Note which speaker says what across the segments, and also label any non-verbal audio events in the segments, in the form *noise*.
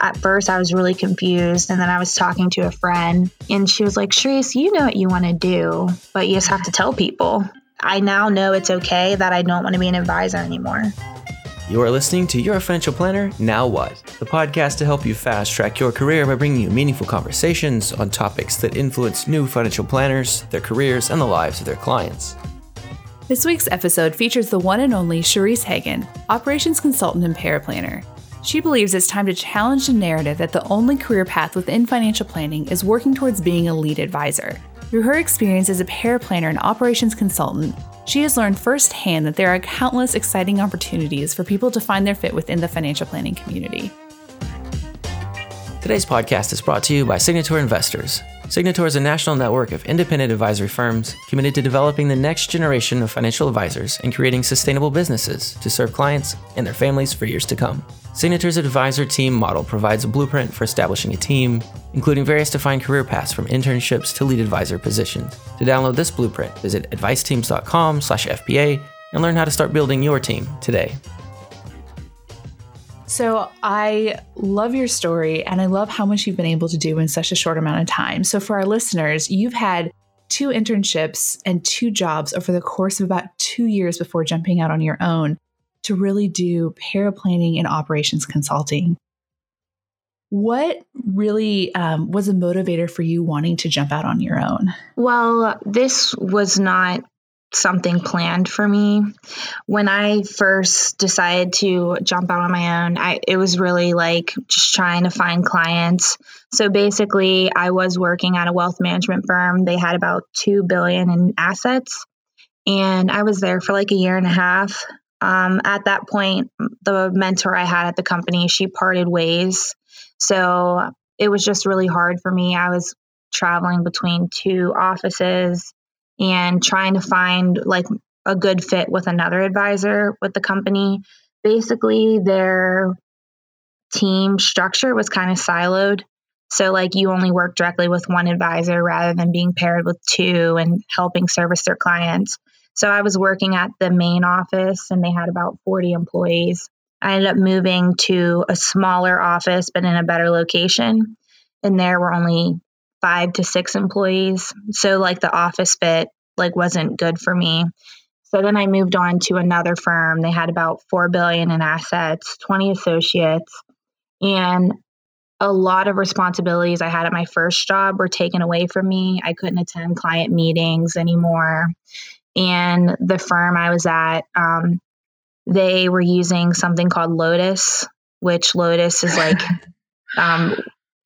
Speaker 1: at first I was really confused. And then I was talking to a friend and she was like, Sharice, you know what you want to do, but you just have to tell people. I now know it's okay that I don't want to be an advisor anymore.
Speaker 2: You are listening to Your Financial Planner Now What, the podcast to help you fast track your career by bringing you meaningful conversations on topics that influence new financial planners, their careers, and the lives of their clients.
Speaker 3: This week's episode features the one and only Sharice Hagan, operations consultant and paraplanner. She believes it's time to challenge the narrative that the only career path within financial planning is working towards being a lead advisor. Through her experience as a paraplanner and operations consultant, she has learned firsthand that there are countless exciting opportunities for people to find their fit within the financial planning community.
Speaker 2: Today's podcast is brought to you by Signature Investors. Signature is a national network of independent advisory firms committed to developing the next generation of financial advisors and creating sustainable businesses to serve clients and their families for years to come. Signature's advisor team model provides a blueprint for establishing a team, including various defined career paths from internships to lead advisor positions. To download this blueprint, visit adviceteams.com/fpa and learn how to start building your team today.
Speaker 3: So I love your story and I love how much you've been able to do in such a short amount of time. So for our listeners, you've had two internships and two jobs over the course of about two years before jumping out on your own to really do paraplanning and operations consulting. What really um, was a motivator for you wanting to jump out on your own?
Speaker 1: Well, this was not something planned for me. When I first decided to jump out on my own, I it was really like just trying to find clients. So basically, I was working at a wealth management firm. They had about 2 billion in assets, and I was there for like a year and a half. Um, at that point, the mentor I had at the company, she parted ways. So it was just really hard for me. I was traveling between two offices and trying to find like a good fit with another advisor with the company. Basically, their team structure was kind of siloed. So, like, you only work directly with one advisor rather than being paired with two and helping service their clients. So, I was working at the main office and they had about 40 employees. I ended up moving to a smaller office, but in a better location. And there were only five to six employees. So like the office fit like wasn't good for me. So then I moved on to another firm. They had about 4 billion in assets, 20 associates, and a lot of responsibilities I had at my first job were taken away from me. I couldn't attend client meetings anymore. And the firm I was at, um, they were using something called Lotus, which Lotus is like *laughs* um,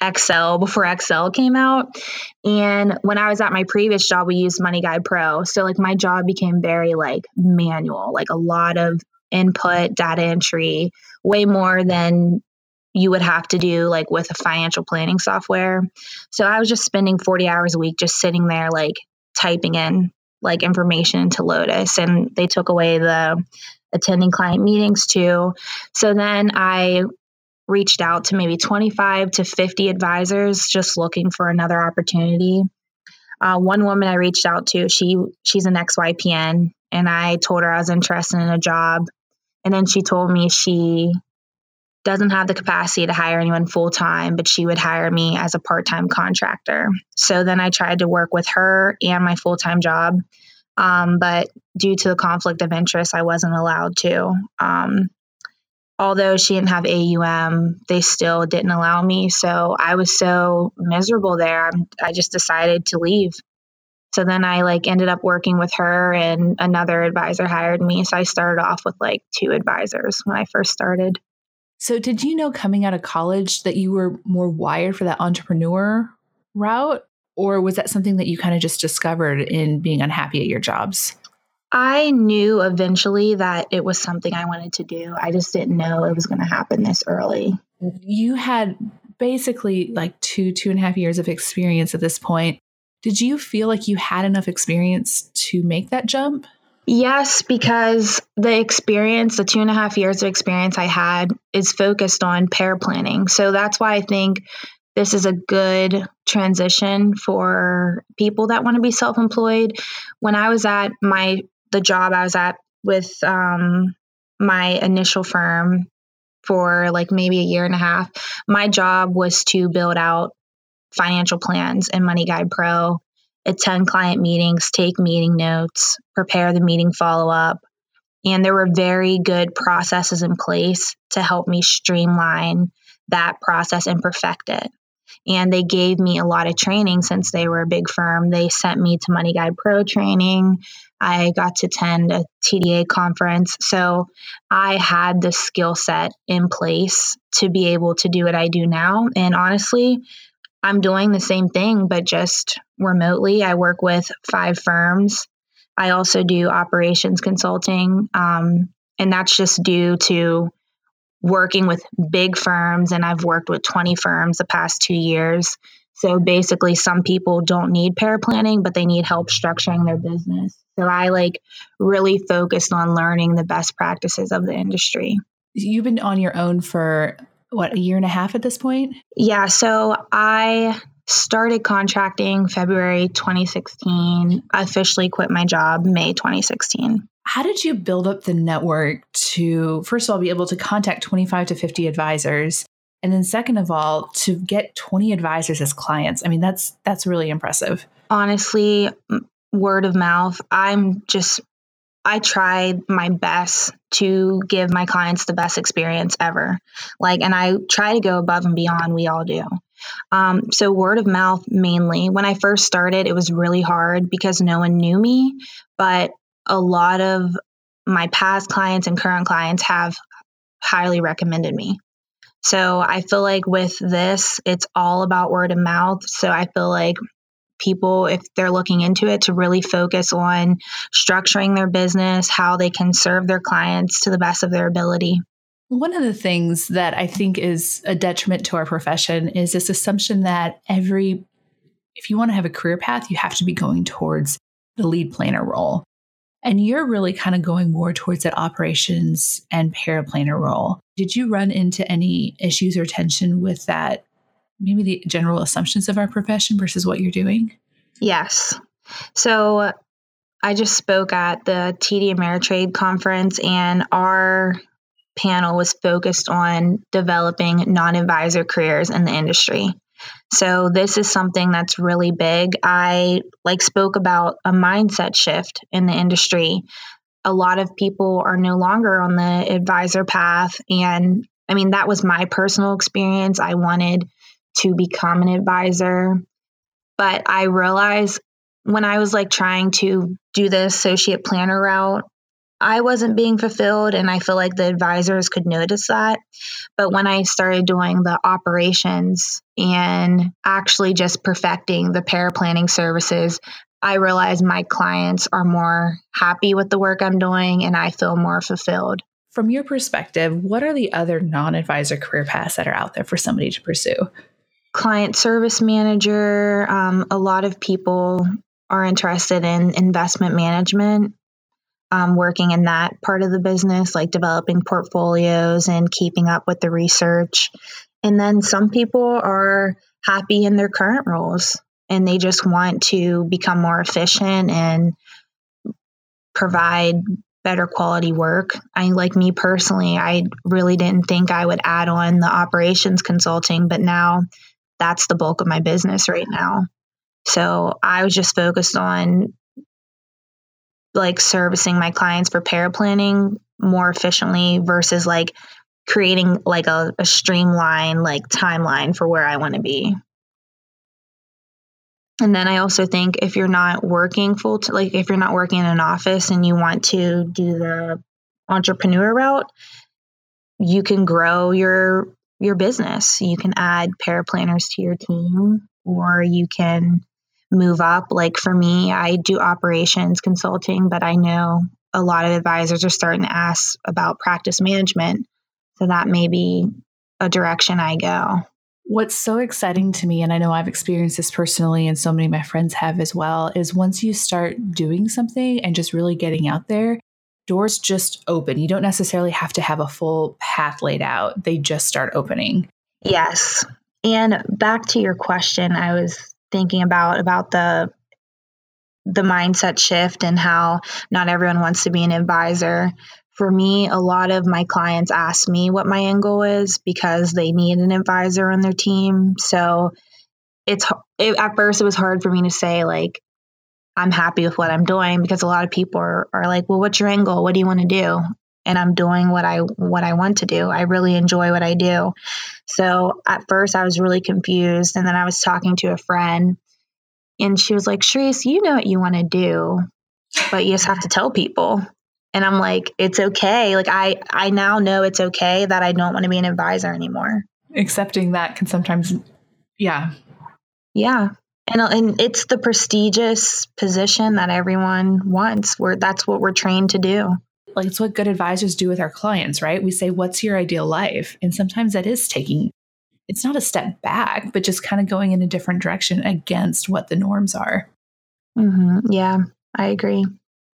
Speaker 1: Excel before Excel came out. And when I was at my previous job, we used Money Guide Pro. So like my job became very like manual, like a lot of input, data entry, way more than you would have to do like with a financial planning software. So I was just spending 40 hours a week just sitting there like typing in like information into Lotus and they took away the attending client meetings too. So then I reached out to maybe 25 to 50 advisors just looking for another opportunity. Uh, one woman I reached out to, she she's an XYPN, and I told her I was interested in a job, and then she told me she doesn't have the capacity to hire anyone full time, but she would hire me as a part time contractor. So then I tried to work with her and my full time job, um, but due to the conflict of interest, I wasn't allowed to. Um, although she didn't have AUM, they still didn't allow me. So I was so miserable there. I just decided to leave. So then I like ended up working with her and another advisor hired me. So I started off with like two advisors when I first started.
Speaker 3: So did you know coming out of college that you were more wired for that entrepreneur route? Or was that something that you kind of just discovered in being unhappy at your jobs?
Speaker 1: I knew eventually that it was something I wanted to do. I just didn't know it was going to happen this early.
Speaker 3: You had basically like two, two and a half years of experience at this point. Did you feel like you had enough experience to make that jump?
Speaker 1: Yes, because the experience, the two and a half years of experience I had, is focused on paraplanning. So that's why I think this is a good transition for people that want to be self employed. When I was at my the job I was at with um, my initial firm, for like maybe a year and a half. My job was to build out financial plans in Money Guide Pro, attend client meetings, take meeting notes, prepare the meeting follow up. And there were very good processes in place to help me streamline that process and perfect it. And they gave me a lot of training since they were a big firm. They sent me to Money Guide Pro training. I got to attend a TDA conference. So I had the skill set in place to be able to do what I do now. And honestly, I'm doing the same thing, but just remotely. I work with five firms. I also do operations consulting. Um, and that's just due to working with big firms. And I've worked with 20 firms the past two years. So basically, some people don't need paraplanning, but they need help structuring their business. So I like really focused on learning the best practices of the industry.
Speaker 3: You've been on your own for what, a year and a half at this point?
Speaker 1: Yeah. So I started contracting February 2016, officially quit my job May 2016.
Speaker 3: How did you build up the network to, first of all, be able to contact 25 to 50 advisors? And then second of all, to get 20 advisors as clients. I mean, that's that's really impressive.
Speaker 1: Honestly, word of mouth. I'm just I tried my best to give my clients the best experience ever. Like, and I try to go above and beyond. We all do. Um, so, word of mouth mainly. When I first started, it was really hard because no one knew me, but a lot of my past clients and current clients have highly recommended me. So, I feel like with this, it's all about word of mouth. So, I feel like people, if they're looking into it, to really focus on structuring their business, how they can serve their clients to the best of their ability.
Speaker 3: One of the things that I think is a detriment to our profession is this assumption that every, if you want to have a career path, you have to be going towards the lead planner role. And you're really kind of going more towards that operations and paraplanner role. Did you run into any issues or tension with that maybe the general assumptions of our profession versus what you're doing?
Speaker 1: Yes. So I just spoke at the TD Ameritrade conference, and our panel was focused on developing non advisor careers in the industry. So this is something that's really big. I like spoke about a mindset shift in the industry. A lot of people are no longer on the advisor path and I mean that was my personal experience. I wanted to become an advisor. But I realized when I was like trying to do the associate planner route, I wasn't being fulfilled. And I feel like the advisors could notice that. But when I started doing the operations and actually just perfecting the paraplanning services, I realized my clients are more happy with the work I'm doing and I feel more fulfilled.
Speaker 3: From your perspective, what are the other non advisor career paths that are out there for somebody to pursue?
Speaker 1: client service manager. Um, a lot of people are interested in investment management, um, working in that part of the business, like developing portfolios and keeping up with the research. And then some people are happy in their current roles and they just want to become more efficient and provide better quality work. I like me personally, I really didn't think I would add on the operations consulting, but now that's the bulk of my business right now. So I was just focused on like servicing my clients for paraplanning more efficiently versus like creating like a, a streamline like timeline for where I want to be. And then I also think if you're not working full t- like if you're not working in an office and you want to do the entrepreneur route, you can grow your your business. You can add paraplanners to your team or you can move up. Like for me, I do operations consulting, but I know a lot of advisors are starting to ask about practice management. So that may be a direction I go.
Speaker 3: What's so exciting to me, and I know I've experienced this personally, and so many of my friends have as well, is once you start doing something and just really getting out there, doors just open. You don't necessarily have to have a full path laid out, they just start opening.
Speaker 1: Yes. And back to your question, I was thinking about about the the mindset shift and how not everyone wants to be an advisor. for me, a lot of my clients ask me what my end goal is because they need an advisor on their team. So it's it, at first it was hard for me to say like I'm happy with what I'm doing because a lot of people are, are like, well, what's your end goal? What do you want to do? And I'm doing what I what I want to do. I really enjoy what I do. So at first I was really confused, and then I was talking to a friend, and she was like, "Sharice, you know what you want to do, but you just have to tell people." And I'm like, "It's okay. Like I I now know it's okay that I don't want to be an advisor anymore."
Speaker 3: Accepting that can sometimes, yeah,
Speaker 1: yeah, and, and it's the prestigious position that everyone wants. Where that's what we're trained to do.
Speaker 3: Like it's what good advisors do with our clients, right? We say, "What's your ideal life?" And sometimes that is taking. It's not a step back, but just kind of going in a different direction against what the norms are.
Speaker 1: Mm-hmm. Yeah, I agree.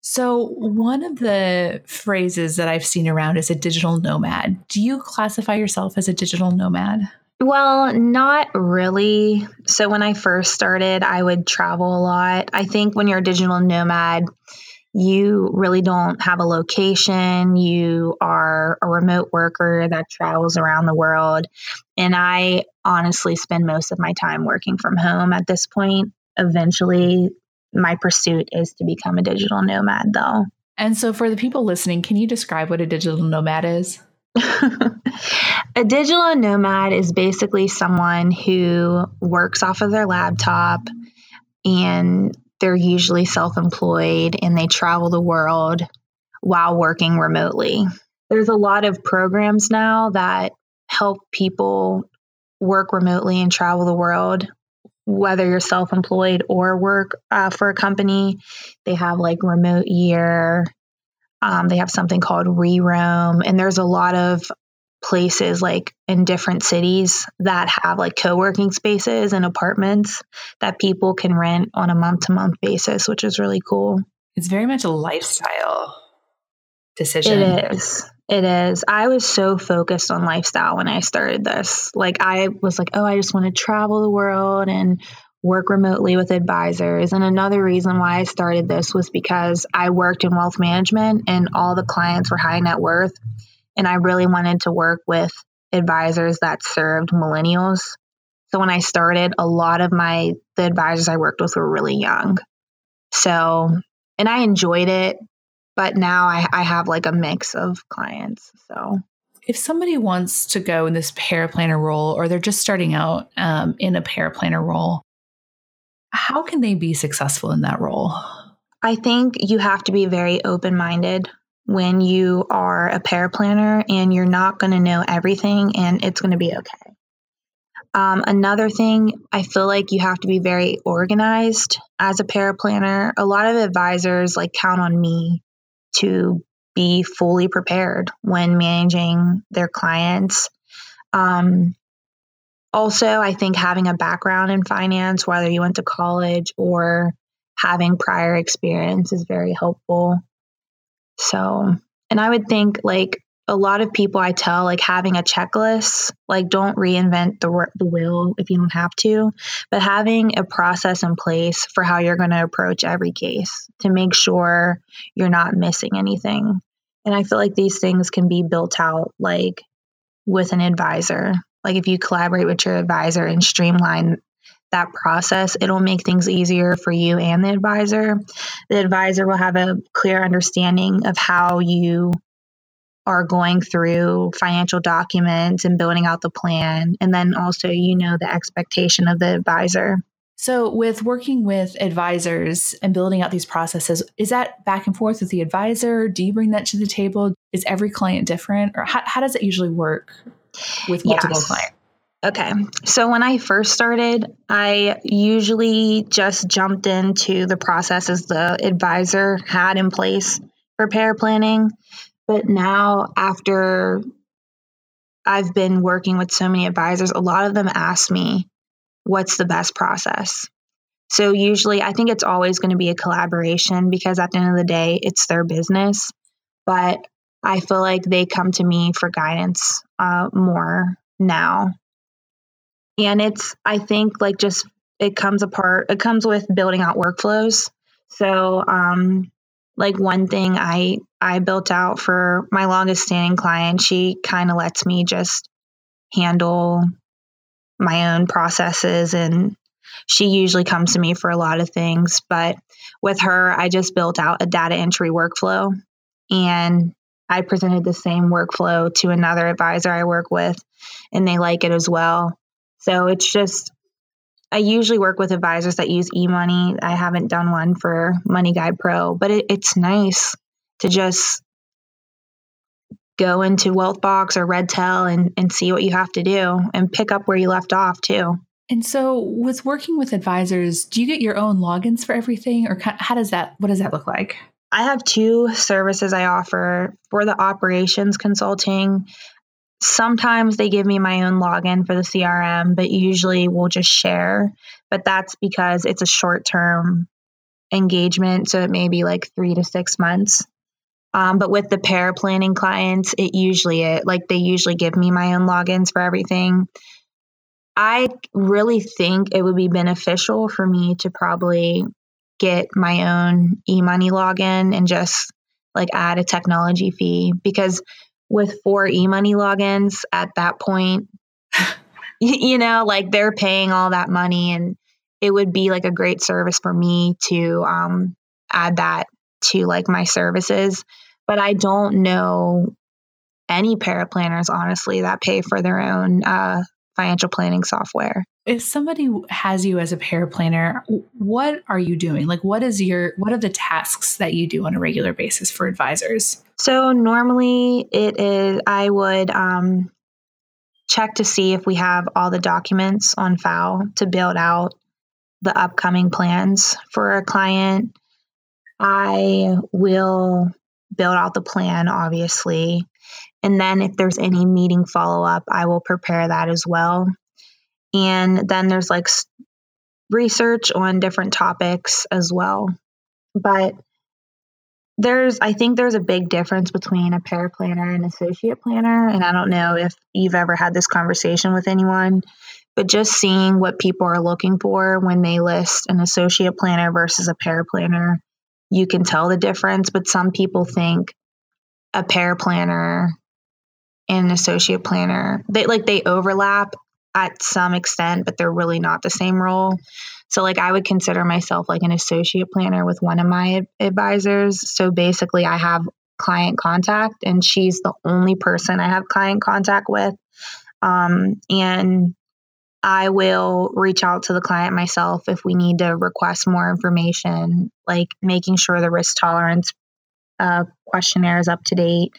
Speaker 3: So, one of the phrases that I've seen around is a digital nomad. Do you classify yourself as a digital nomad?
Speaker 1: Well, not really. So when I first started, I would travel a lot. I think when you're a digital nomad, you really don't have a location. You are a remote worker that travels around the world. And I honestly spend most of my time working from home at this point. Eventually, my pursuit is to become a digital nomad, though.
Speaker 3: And so, for the people listening, can you describe what a digital nomad is? *laughs*
Speaker 1: a digital nomad is basically someone who works off of their laptop and they're usually self employed and they travel the world while working remotely. There's a lot of programs now that help people work remotely and travel the world, whether you're self employed or work uh, for a company. They have like Remote Year, um, they have something called ReRoam, and there's a lot of places like in different cities that have like co-working spaces and apartments that people can rent on a month-to-month basis, which is really cool.
Speaker 3: It's very much a lifestyle decision.
Speaker 1: It is. It is. I was so focused on lifestyle when I started this. Like I was like, oh, I just want to travel the world and work remotely with advisors. And another reason why I started this was because I worked in wealth management and all the clients were high net worth. And I really wanted to work with advisors that served millennials. So when I started, a lot of my the advisors I worked with were really young. So and I enjoyed it, but now I, I have like a mix of clients. So
Speaker 3: if somebody wants to go in this paraplanner role or they're just starting out um, in a paraplanner role, how can they be successful in that role?
Speaker 1: I think you have to be very open minded when you are a paraplanner and you're not going to know everything and it's going to be okay. Um, another thing, I feel like you have to be very organized as a paraplanner. A lot of advisors like count on me to be fully prepared when managing their clients. Um, also, I think having a background in finance, whether you went to college or having prior experience, is very helpful. So, and I would think like a lot of people I tell, like having a checklist, like don't reinvent the, the wheel if you don't have to, but having a process in place for how you're going to approach every case to make sure you're not missing anything. And I feel like these things can be built out like with an advisor. Like if you collaborate with your advisor and streamline that process, it'll make things easier for you and the advisor. The advisor will have a clear understanding of how you are going through financial documents and building out the plan. And then also, you know, the expectation of the advisor.
Speaker 3: So, with working with advisors and building out these processes, is that back and forth with the advisor? Do you bring that to the table? Is every client different? Or how, how does it usually work with multiple yes. clients?
Speaker 1: Okay. So when I first started, I usually just jumped into the processes the advisor had in place for paraplanning. But now, after I've been working with so many advisors, a lot of them ask me, what's the best process? So usually, I think it's always going to be a collaboration because at the end of the day, it's their business. But I feel like they come to me for guidance uh, more now and it's i think like just it comes apart it comes with building out workflows so um like one thing i I built out for my longest standing client. She kind of lets me just handle my own processes and she usually comes to me for a lot of things. But with her, I just built out a data entry workflow and I presented the same workflow to another advisor I work with, and they like it as well. So it's just, I usually work with advisors that use eMoney. I haven't done one for Money Guide Pro, but it, it's nice to just go into Wealthbox or Redtail and, and see what you have to do and pick up where you left off too.
Speaker 3: And so, with working with advisors, do you get your own logins for everything, or how does that? What does that look like?
Speaker 1: I have two services I offer for the operations consulting. Sometimes they give me my own login for the CRM, but usually we'll just share. But that's because it's a short term engagement. So it may be like three to six months. Um, but with the paraplanning clients, it usually it like they usually give me my own logins for everything. I really think it would be beneficial for me to probably get my own eMoney login and just like add a technology fee because with four eMoney logins at that point, *laughs* you know, like they're paying all that money and it would be like a great service for me to um, add that to like my services. But I don't know any paraplanners, honestly, that pay for their own uh, financial planning software.
Speaker 3: If somebody has you as a paraplanner, what are you doing? Like what is your what are the tasks that you do on a regular basis for advisors?
Speaker 1: So normally it is I would um, check to see if we have all the documents on file to build out the upcoming plans for a client. I will build out the plan, obviously. And then if there's any meeting follow up, I will prepare that as well. And then there's like research on different topics as well. But there's, I think there's a big difference between a paraplanner and associate planner. And I don't know if you've ever had this conversation with anyone, but just seeing what people are looking for when they list an associate planner versus a paraplanner, you can tell the difference. But some people think a paraplanner and an associate planner. They like they overlap at some extent, but they're really not the same role. So like I would consider myself like an associate planner with one of my advisors. So basically I have client contact and she's the only person I have client contact with. Um, and I will reach out to the client myself if we need to request more information, like making sure the risk tolerance uh, questionnaire is up to date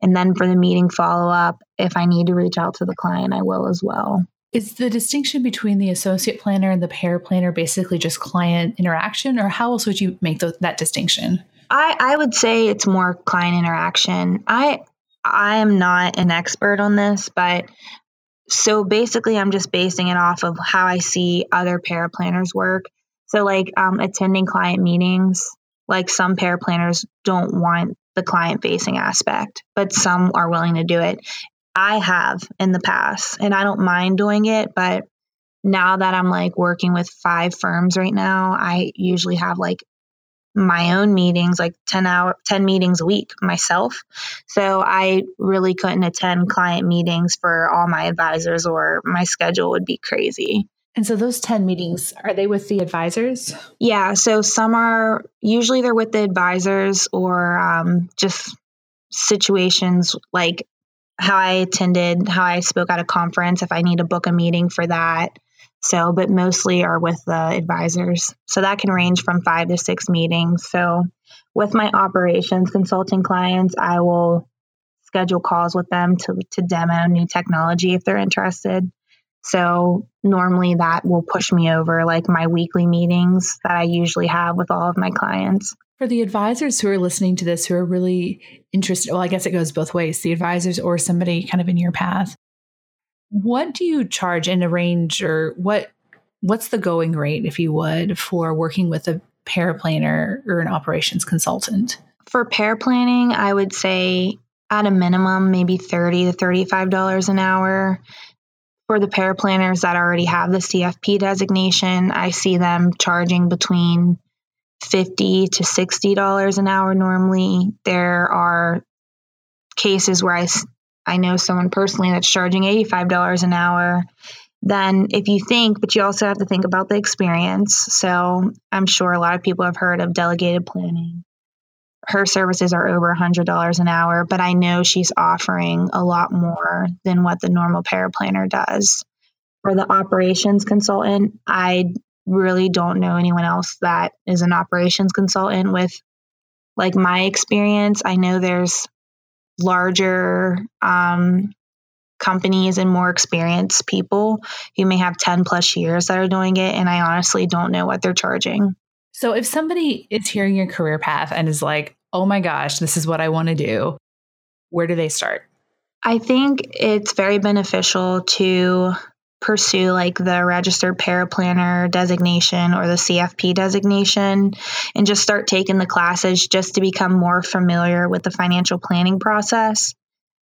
Speaker 1: and then for the meeting follow up, if I need to reach out to the client, I will as well.
Speaker 3: Is the distinction between the associate planner and the paraplanner basically just client interaction, or how else would you make that distinction?
Speaker 1: I, I would say it's more client interaction. I I am not an expert on this, but so basically, I'm just basing it off of how I see other paraplanners work. So, like um, attending client meetings, like some paraplanners don't want the client facing aspect, but some are willing to do it. I have in the past, and I don't mind doing it, but now that I'm like working with five firms right now, I usually have like my own meetings, like 10 hour, 10 meetings a week myself. So I really couldn't attend client meetings for all my advisors or my schedule would be crazy.
Speaker 3: And so those 10 meetings, are they with the advisors?
Speaker 1: Yeah. So some are usually they're with the advisors or um, just situations like how I attended, how I spoke at a conference, if I need to book a meeting for that. So, but mostly are with the advisors. So that can range from five to six meetings. So, with my operations consulting clients, I will schedule calls with them to, to demo new technology if they're interested. So normally that will push me over like my weekly meetings that I usually have with all of my clients.
Speaker 3: For the advisors who are listening to this who are really interested, well, I guess it goes both ways the advisors or somebody kind of in your path. What do you charge in a range or what what's the going rate, if you would, for working with a paraplanner or an operations consultant?
Speaker 1: For paraplanning, I would say at a minimum, maybe 30 to $35 an hour for the paraplanners that already have the CFP designation, I see them charging between 50 to $60 an hour normally. There are cases where I, I know someone personally that's charging $85 an hour. Then, if you think, but you also have to think about the experience. So, I'm sure a lot of people have heard of delegated planning. Her services are over $100 an hour, but I know she's offering a lot more than what the normal paraplanner does. For the operations consultant, I really don't know anyone else that is an operations consultant with like my experience. I know there's larger um, companies and more experienced people who may have 10 plus years that are doing it. And I honestly don't know what they're charging.
Speaker 3: So if somebody is hearing your career path and is like, oh my gosh, this is what I want to do, where do they start?
Speaker 1: I think it's very beneficial to pursue like the registered paraplanner designation or the CFP designation and just start taking the classes just to become more familiar with the financial planning process.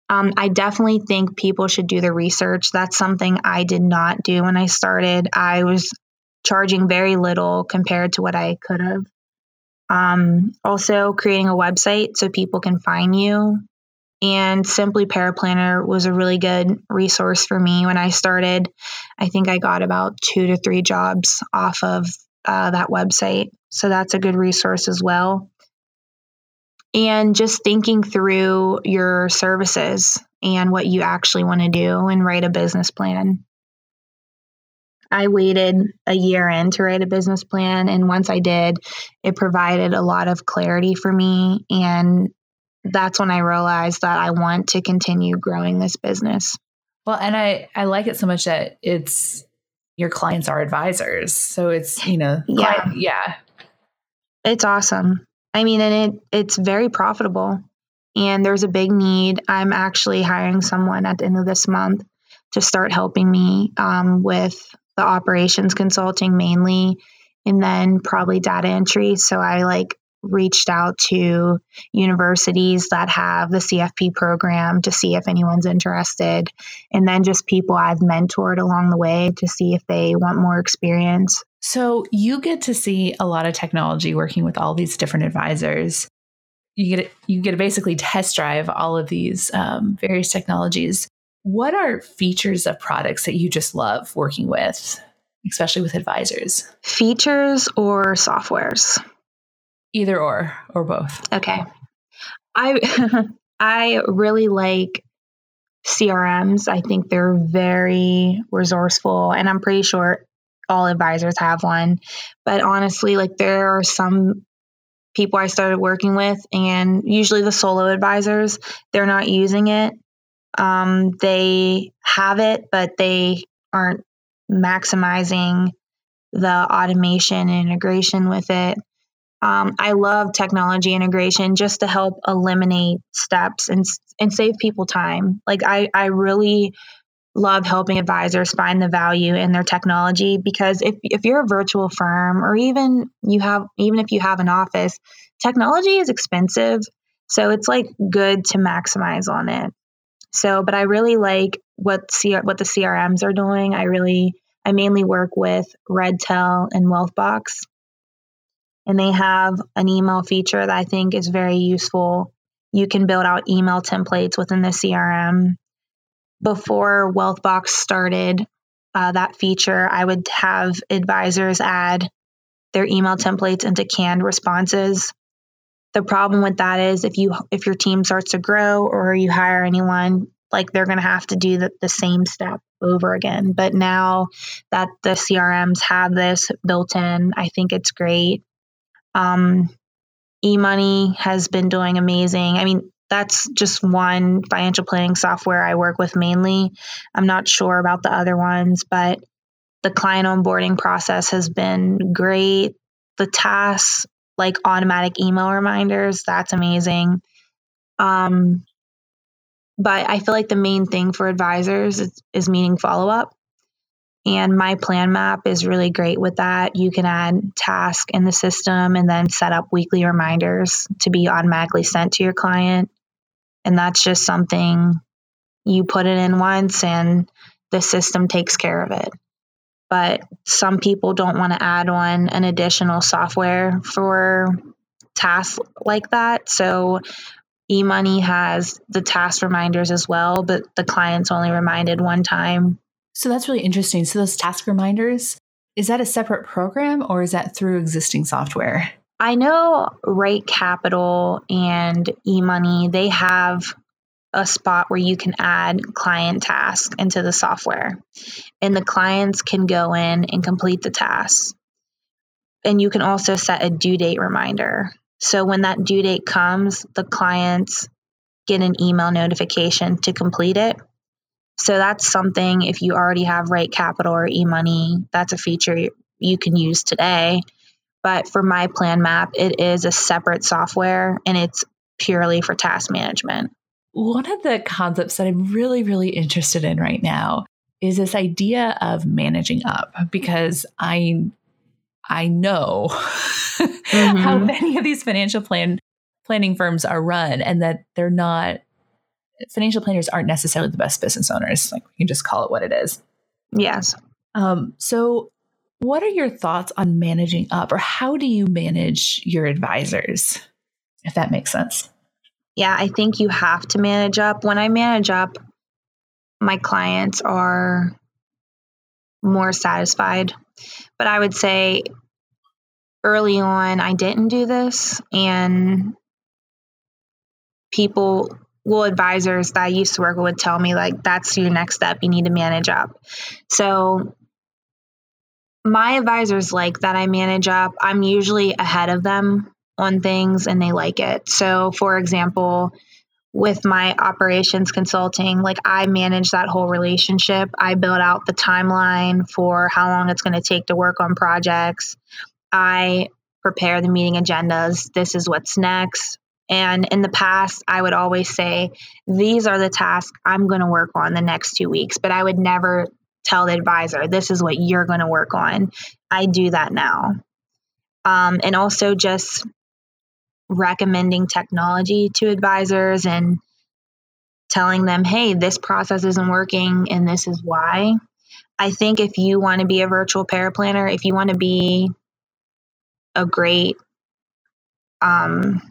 Speaker 1: Um, I definitely think people should do the research. That's something I did not do when I started. I was charging very little compared to what I could have. Um, also, creating a website so people can find you and Simply Paraplanner was a really good resource for me when I started. I think I got about two to three jobs off of uh, that website. So that's a good resource as well. And just thinking through your services and what you actually want to do and write a business plan. I waited a year in to write a business plan. And once I did, it provided a lot of clarity for me and that's when I realized that I want to continue growing this business.
Speaker 3: Well, and I I like it so much that it's your clients are advisors. So it's, you know,
Speaker 1: yeah.
Speaker 3: Client, yeah.
Speaker 1: It's awesome. I mean, and it it's very profitable and there's a big need. I'm actually hiring someone at the end of this month to start helping me um, with the operations consulting mainly and then probably data entry. So I like reached out to universities that have the CFP program to see if anyone's interested, and then just people I've mentored along the way to see if they want more experience.
Speaker 3: So you get to see a lot of technology working with all these different advisors. You get you get to basically test drive all of these um, various technologies. What are features of products that you just love working with, especially with advisors?
Speaker 1: Features or softwares?
Speaker 3: Either or, or both.
Speaker 1: Okay. I *laughs* I really like CRMs. I think they're very resourceful, and I'm pretty sure all advisors have one. But honestly, like there are some people I started working with, and usually the solo advisors, they're not using it. Um, they have it, but they aren't maximizing the automation and integration with it. Um, I love technology integration just to help eliminate steps and and save people time. Like I I really love helping advisors find the value in their technology because if if you're a virtual firm or even you have even if you have an office, technology is expensive. So it's like good to maximize on it. So, but I really like what C- what the CRMs are doing. I really I mainly work with Redtail and Wealthbox and they have an email feature that I think is very useful. You can build out email templates within the CRM. Before Wealthbox started uh, that feature, I would have advisors add their email templates into canned responses. The problem with that is if you if your team starts to grow or you hire anyone, like they're going to have to do the, the same step over again. But now that the CRMs have this built in, I think it's great. Um, eMoney has been doing amazing. I mean, that's just one financial planning software I work with mainly. I'm not sure about the other ones, but the client onboarding process has been great. The tasks, like automatic email reminders, that's amazing. Um, but I feel like the main thing for advisors is, is meeting follow up. And my plan map is really great with that. You can add task in the system and then set up weekly reminders to be automatically sent to your client. And that's just something you put it in once and the system takes care of it. but some people don't want to add on an additional software for tasks like that. So eMoney has the task reminders as well, but the client's only reminded one time.
Speaker 3: So that's really interesting. So those task reminders, is that a separate program or is that through existing software?
Speaker 1: I know Right Capital and eMoney, they have a spot where you can add client tasks into the software. And the clients can go in and complete the tasks. And you can also set a due date reminder. So when that due date comes, the clients get an email notification to complete it. So that's something if you already have Right Capital or eMoney, that's a feature you can use today. But for my plan map, it is a separate software and it's purely for task management.
Speaker 3: One of the concepts that I'm really, really interested in right now is this idea of managing up because I I know *laughs* mm-hmm. how many of these financial plan planning firms are run and that they're not financial planners aren't necessarily the best business owners. Like we can just call it what it is.
Speaker 1: Yes.
Speaker 3: Um, so what are your thoughts on managing up or how do you manage your advisors? If that makes sense.
Speaker 1: Yeah, I think you have to manage up. When I manage up, my clients are more satisfied. But I would say early on, I didn't do this, and people, well, advisors that I used to work with would tell me, like, that's your next step. You need to manage up. So, my advisors like that I manage up. I'm usually ahead of them on things and they like it. So, for example, with my operations consulting, like I manage that whole relationship. I build out the timeline for how long it's going to take to work on projects. I prepare the meeting agendas. This is what's next. And in the past, I would always say, These are the tasks I'm going to work on the next two weeks. But I would never tell the advisor, This is what you're going to work on. I do that now. Um, and also just recommending technology to advisors and telling them, Hey, this process isn't working and this is why. I think if you want to be a virtual paraplanner, if you want to be a great um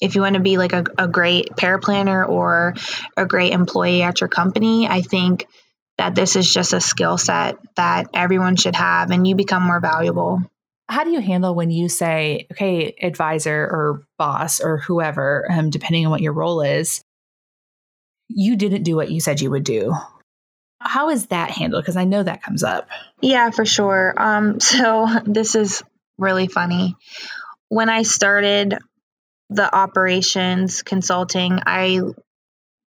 Speaker 1: if you want to be like a, a great paraplanner or a great employee at your company, I think that this is just a skill set that everyone should have and you become more valuable.
Speaker 3: How do you handle when you say, okay, advisor or boss or whoever, um, depending on what your role is, you didn't do what you said you would do? How is that handled? Because I know that comes up.
Speaker 1: Yeah, for sure. Um, *laughs* so this is really funny. When I started the operations consulting, I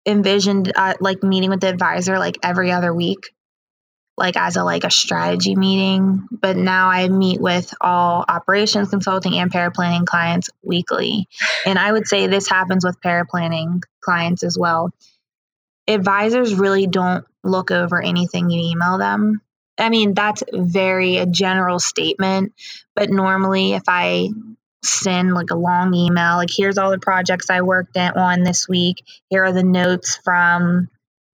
Speaker 1: envisioned uh, like meeting with the advisor like every other week like as a like a strategy meeting. But now i meet with all operations consulting and paraplanning clients weekly. And i would say this happens with paraplanning clients as well. Advisors really don't look over anything you email them. I mean, that's very a general statement, but normally if I send like a long email, like here's all the projects I worked on this week, here are the notes from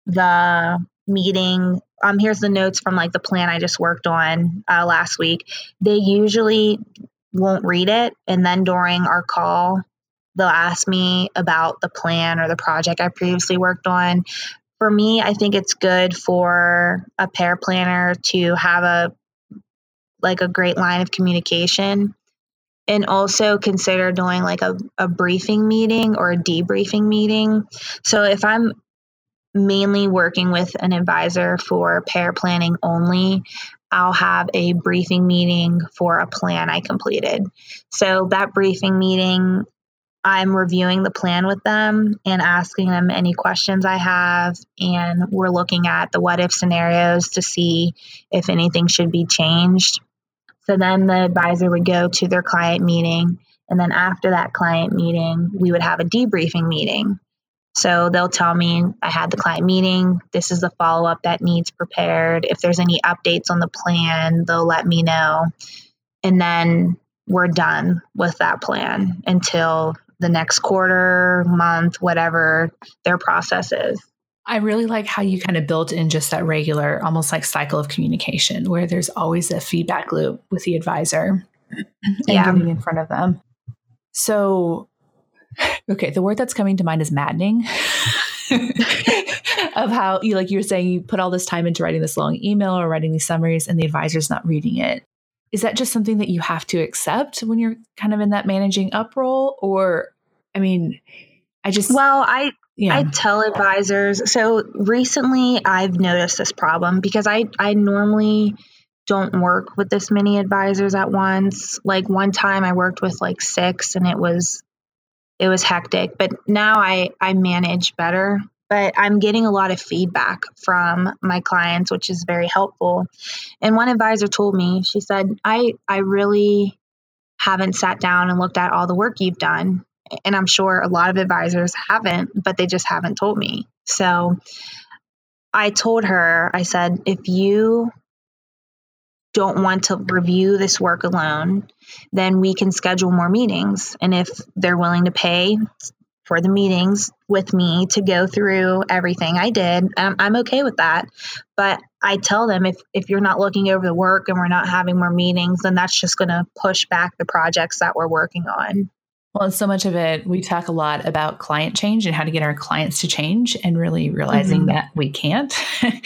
Speaker 1: the meeting. Um, here's the notes from like the plan I just worked on uh, last week. They usually won't read it, and then during our call, they'll ask me about the plan or the project I previously worked on for me, I think it's good for a paraplanner to have a like a great line of communication and also consider doing like a, a briefing meeting or a debriefing meeting. So if I'm mainly working with an advisor for paraplanning only, I'll have a briefing meeting for a plan I completed. So that briefing meeting I'm reviewing the plan with them and asking them any questions I have. And we're looking at the what if scenarios to see if anything should be changed. So then the advisor would go to their client meeting. And then after that client meeting, we would have a debriefing meeting. So they'll tell me I had the client meeting. This is the follow up that needs prepared. If there's any updates on the plan, they'll let me know. And then we're done with that plan until the next quarter, month, whatever their process is.
Speaker 3: I really like how you kind of built in just that regular, almost like cycle of communication where there's always a feedback loop with the advisor and yeah. getting in front of them. So, okay, the word that's coming to mind is maddening. *laughs* of how you like you were saying you put all this time into writing this long email or writing these summaries and the advisor's not reading it. Is that just something that you have to accept when you're kind of in that managing up role? Or I mean, I just
Speaker 1: Well, I yeah. I tell advisors. So recently I've noticed this problem because I, I normally don't work with this many advisors at once. Like one time I worked with like six and it was it was hectic, but now I I manage better. But I'm getting a lot of feedback from my clients, which is very helpful. And one advisor told me, she said, I I really haven't sat down and looked at all the work you've done and I'm sure a lot of advisors haven't, but they just haven't told me. So I told her, I said, if you don't want to review this work alone, then we can schedule more meetings. And if they're willing to pay for the meetings with me to go through everything I did, I'm, I'm okay with that. But I tell them if, if you're not looking over the work and we're not having more meetings, then that's just going to push back the projects that we're working on.
Speaker 3: Well, so much of it, we talk a lot about client change and how to get our clients to change and really realizing mm-hmm. that we can't. *laughs* and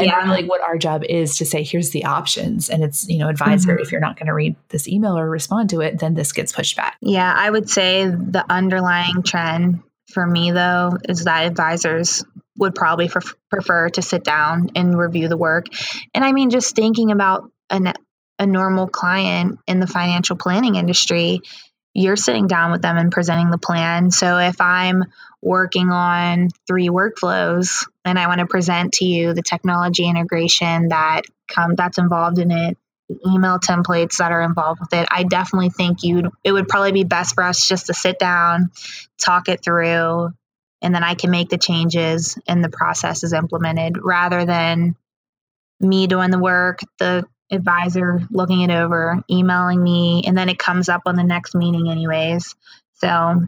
Speaker 3: yeah. really what our job is to say, here's the options. And it's, you know, advisor, mm-hmm. if you're not going to read this email or respond to it, then this gets pushed back.
Speaker 1: Yeah, I would say the underlying trend for me, though, is that advisors would probably prefer to sit down and review the work. And I mean, just thinking about an, a normal client in the financial planning industry, you're sitting down with them and presenting the plan. So if I'm working on three workflows and I want to present to you the technology integration that come that's involved in it, the email templates that are involved with it, I definitely think you'd it would probably be best for us just to sit down, talk it through, and then I can make the changes and the process is implemented rather than me doing the work, the advisor looking it over, emailing me, and then it comes up on the next meeting, anyways. So,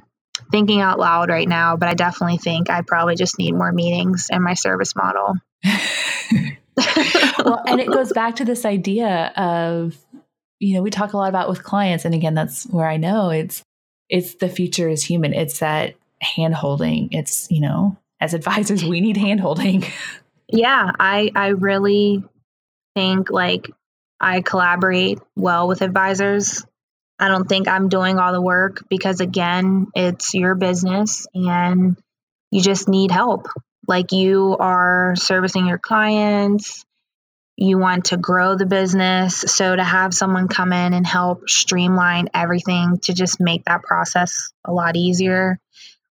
Speaker 1: thinking out loud right now, but I definitely think I probably just need more meetings in my service model. *laughs*
Speaker 3: well, and it goes back to this idea of, you know, we talk a lot about with clients, and again, that's where I know it's it's the future is human. It's that hand holding. It's you know, as advisors, we need hand holding. *laughs*
Speaker 1: Yeah, I I really think like I collaborate well with advisors. I don't think I'm doing all the work because, again, it's your business and you just need help. Like you are servicing your clients, you want to grow the business. So to have someone come in and help streamline everything to just make that process a lot easier.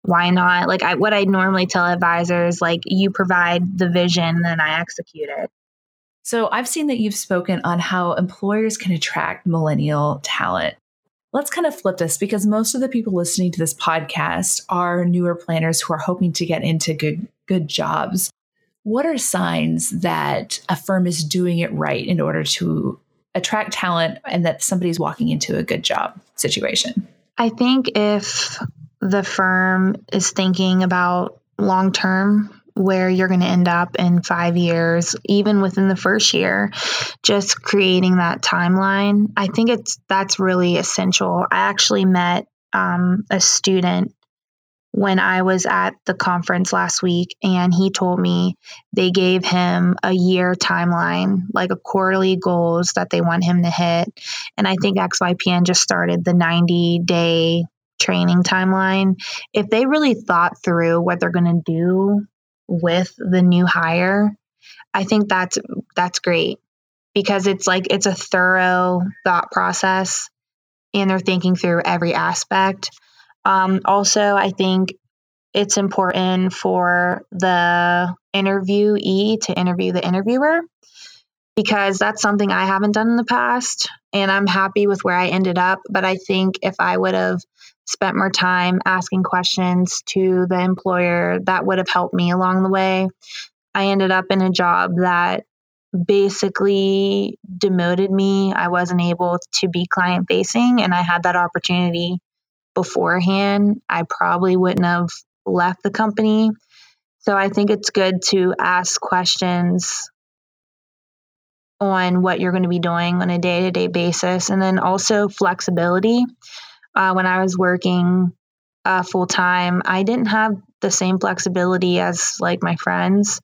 Speaker 1: Why not? Like I, what I normally tell advisors, like you provide the vision, then I execute it.
Speaker 3: So I've seen that you've spoken on how employers can attract millennial talent. Let's kind of flip this because most of the people listening to this podcast are newer planners who are hoping to get into good good jobs. What are signs that a firm is doing it right in order to attract talent and that somebody's walking into a good job situation?
Speaker 1: I think if the firm is thinking about long term where you're going to end up in five years, even within the first year, just creating that timeline. I think it's that's really essential. I actually met um, a student when I was at the conference last week, and he told me they gave him a year timeline, like a quarterly goals that they want him to hit. And I think XYPN just started the 90 day training timeline. If they really thought through what they're going to do with the new hire, I think that's that's great because it's like it's a thorough thought process and they're thinking through every aspect. Um, also, I think it's important for the interviewee to interview the interviewer because that's something I haven't done in the past. And I'm happy with where I ended up. But I think if I would have spent more time asking questions to the employer that would have helped me along the way. I ended up in a job that basically demoted me. I wasn't able to be client facing, and I had that opportunity beforehand. I probably wouldn't have left the company. So I think it's good to ask questions on what you're going to be doing on a day to day basis. And then also flexibility. Uh, when I was working uh, full time, I didn't have the same flexibility as like my friends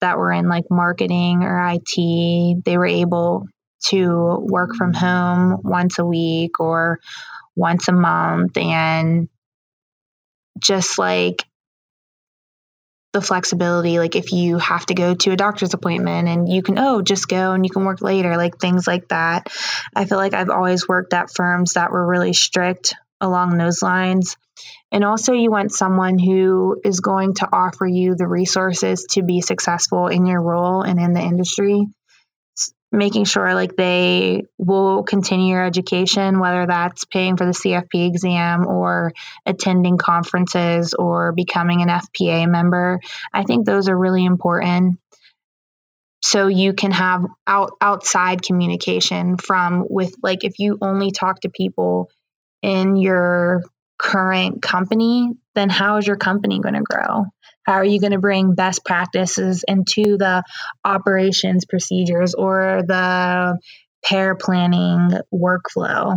Speaker 1: that were in like marketing or IT. They were able to work from home once a week or once a month and just like the flexibility like if you have to go to a doctor's appointment and you can oh just go and you can work later like things like that. I feel like i've always worked at firms that were really strict along those lines. And also you want someone who is going to offer you the resources to be successful in your role and in the industry making sure like they will continue your education, whether that's paying for the CFP exam or attending conferences or becoming an FPA member. I think those are really important. So you can have out outside communication from with like if you only talk to people in your current company, then how is your company going to grow? How are you going to bring best practices into the operations procedures or the paraplanning workflow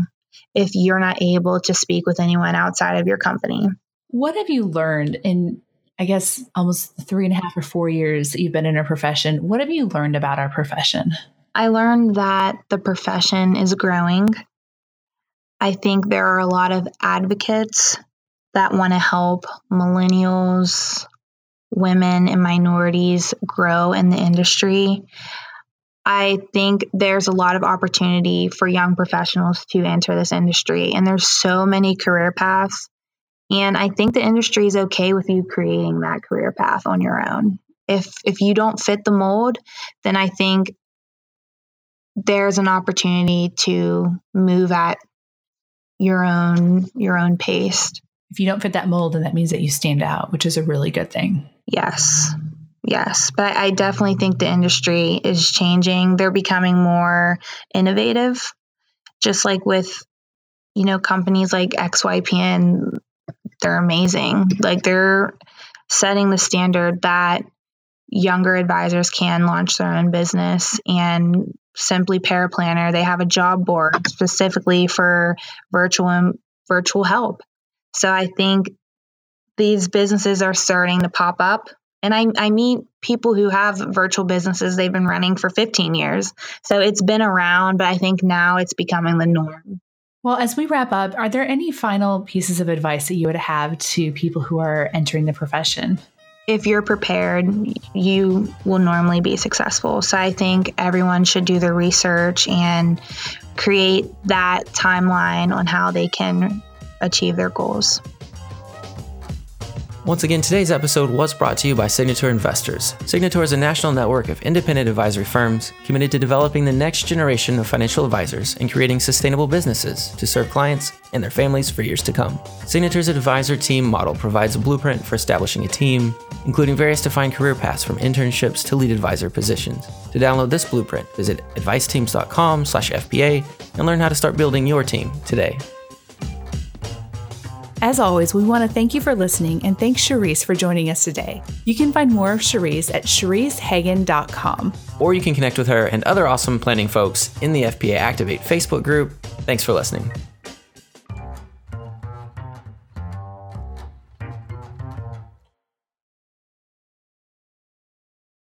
Speaker 1: if you're not able to speak with anyone outside of your company?
Speaker 3: What have you learned in, I guess, almost three and a half or four years that you've been in a profession? What have you learned about our profession?
Speaker 1: I learned that the profession is growing. I think there are a lot of advocates that want to help millennials, women and minorities grow in the industry. I think there's a lot of opportunity for young professionals to enter this industry, and there's so many career paths. And I think the industry is okay with you creating that career path on your own. If if you don't fit the mold, then I think there's an opportunity to move at your own your own pace.
Speaker 3: If you don't fit that mold, then that means that you stand out, which is a really good thing.
Speaker 1: Yes. Yes, but I definitely think the industry is changing. They're becoming more innovative, just like with, you know, companies like XYPN. They're amazing. Like they're setting the standard that younger advisors can launch their own business and simply paraplanner they have a job board specifically for virtual virtual help so i think these businesses are starting to pop up. And I, I meet people who have virtual businesses they've been running for 15 years. So it's been around, but I think now it's becoming the norm.
Speaker 3: Well, as we wrap up, are there any final pieces of advice that you would have to people who are entering the profession?
Speaker 1: If you're prepared, you will normally be successful. So I think everyone should do their research and create that timeline on how they can achieve their goals.
Speaker 2: Once again, today's episode was brought to you by Signature Investors. Signature is a national network of independent advisory firms committed to developing the next generation of financial advisors and creating sustainable businesses to serve clients and their families for years to come. Signature's advisor team model provides a blueprint for establishing a team, including various defined career paths from internships to lead advisor positions. To download this blueprint, visit adviceteams.com/fpa and learn how to start building your team today.
Speaker 3: As always, we want to thank you for listening and thank Cherise for joining us today. You can find more of Cherise at cherisehagen.com.
Speaker 2: Or you can connect with her and other awesome planning folks in the FPA Activate Facebook group. Thanks for listening.